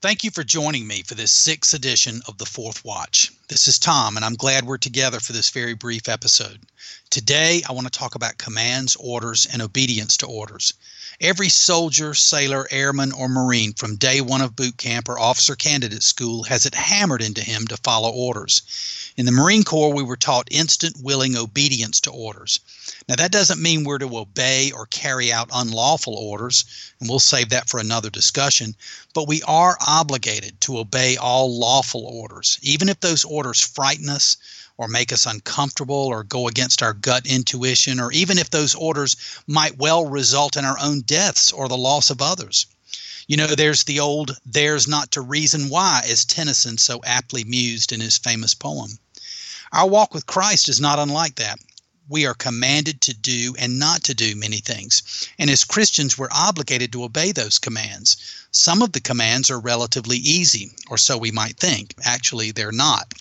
Thank you for joining me for this sixth edition of The Fourth Watch. This is Tom, and I'm glad we're together for this very brief episode. Today, I want to talk about commands, orders, and obedience to orders. Every soldier, sailor, airman, or Marine from day one of boot camp or officer candidate school has it hammered into him to follow orders. In the Marine Corps, we were taught instant, willing obedience to orders. Now, that doesn't mean we're to obey or carry out unlawful orders, and we'll save that for another discussion, but we are obligated to obey all lawful orders, even if those orders frighten us or make us uncomfortable or go against our gut intuition, or even if those orders might well result in our own deaths or the loss of others. You know, there's the old Theirs Not to Reason Why, as Tennyson so aptly mused in his famous poem. Our walk with Christ is not unlike that. We are commanded to do and not to do many things. And as Christians, we're obligated to obey those commands. Some of the commands are relatively easy, or so we might think. Actually, they're not.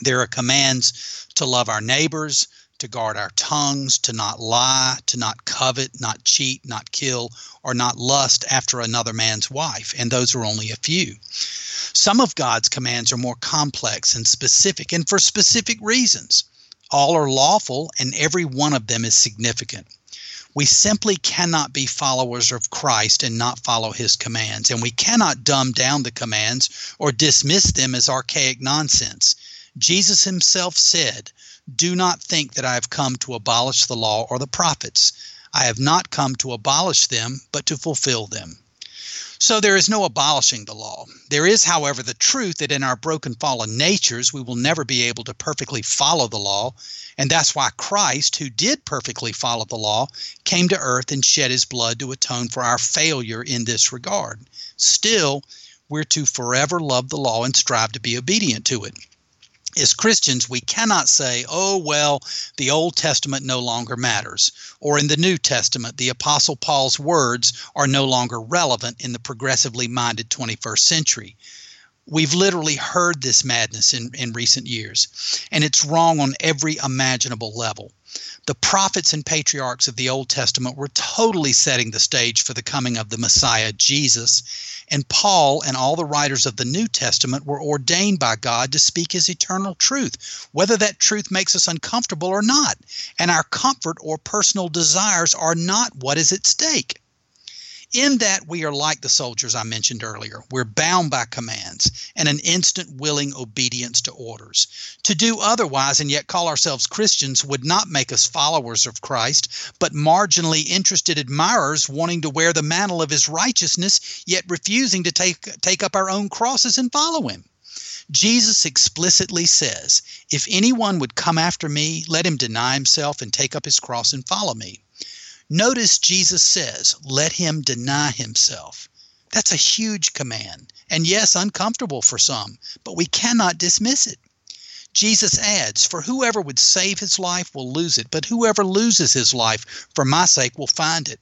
There are commands to love our neighbors, to guard our tongues, to not lie, to not covet, not cheat, not kill, or not lust after another man's wife. And those are only a few. Some of God's commands are more complex and specific, and for specific reasons. All are lawful, and every one of them is significant. We simply cannot be followers of Christ and not follow his commands, and we cannot dumb down the commands or dismiss them as archaic nonsense. Jesus himself said, Do not think that I have come to abolish the law or the prophets. I have not come to abolish them, but to fulfill them. So there is no abolishing the law. There is, however, the truth that in our broken fallen natures we will never be able to perfectly follow the law. And that's why Christ, who did perfectly follow the law, came to earth and shed his blood to atone for our failure in this regard. Still, we're to forever love the law and strive to be obedient to it as Christians, we cannot say, oh, well, the Old Testament no longer matters, or in the New Testament, the Apostle Paul's words are no longer relevant in the progressively minded 21st century. We've literally heard this madness in, in recent years, and it's wrong on every imaginable level. The prophets and patriarchs of the Old Testament were totally setting the stage for the coming of the Messiah, Jesus, and Paul and all the writers of the New Testament were ordained by God to speak his eternal truth, whether that truth makes us uncomfortable or not. And our comfort or personal desires are not what is at stake. In that we are like the soldiers I mentioned earlier. We're bound by commands and an instant willing obedience to orders. To do otherwise and yet call ourselves Christians would not make us followers of Christ, but marginally interested admirers wanting to wear the mantle of his righteousness, yet refusing to take, take up our own crosses and follow him. Jesus explicitly says, If anyone would come after me, let him deny himself and take up his cross and follow me. Notice Jesus says, let him deny himself. That's a huge command, and yes, uncomfortable for some, but we cannot dismiss it. Jesus adds, For whoever would save his life will lose it, but whoever loses his life for my sake will find it.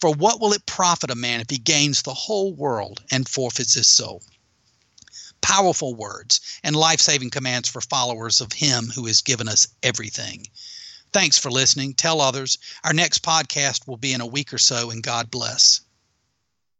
For what will it profit a man if he gains the whole world and forfeits his soul? Powerful words and life saving commands for followers of him who has given us everything. Thanks for listening. Tell others. Our next podcast will be in a week or so, and God bless.